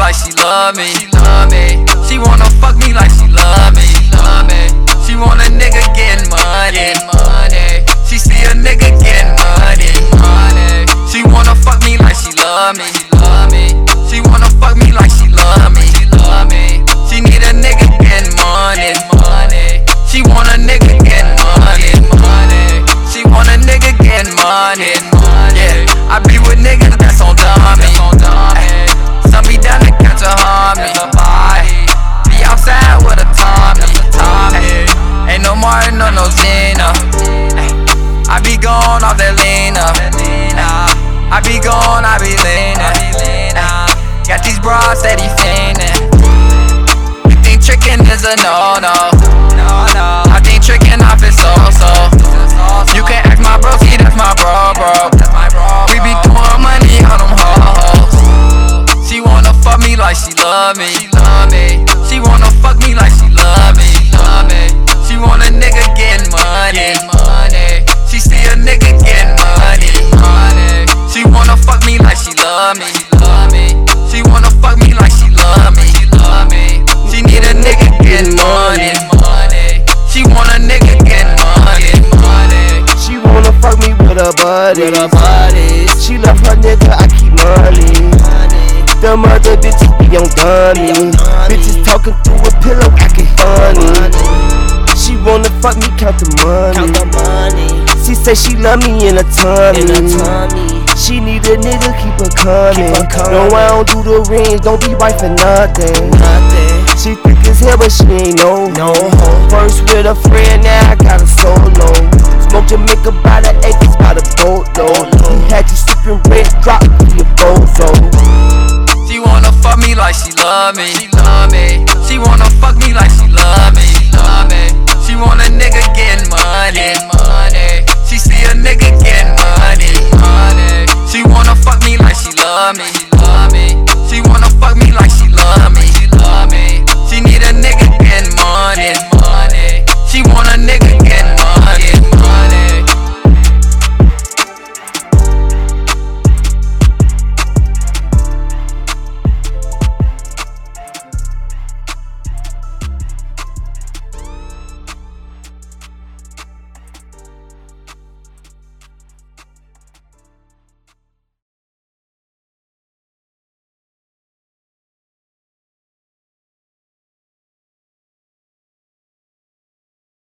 like she love me. She wanna fuck me like she Martin or no Zena. I be gone off that Lena. I be gone, I be leaning. Got these bras steady fiending. You think tricking is a no no? I think tricking off is so so. You can ask my bro, see that's my bro bro. We be throwing money on them hoes. She wanna fuck me like. She love me. She wanna fuck me like she love me. Her buddy. With her buddies. She love her nigga, I keep money. Them other bitches be on dummy. Bitches talking through a pillow, acting funny. She wanna fuck me, count the money. She say she love me in a tummy. She need a nigga, keep her coming. No, I don't do the rings, don't be right for nothing. She thick as hell, but she ain't no no First with a friend, now I got a solo. Smoke Jamaica me.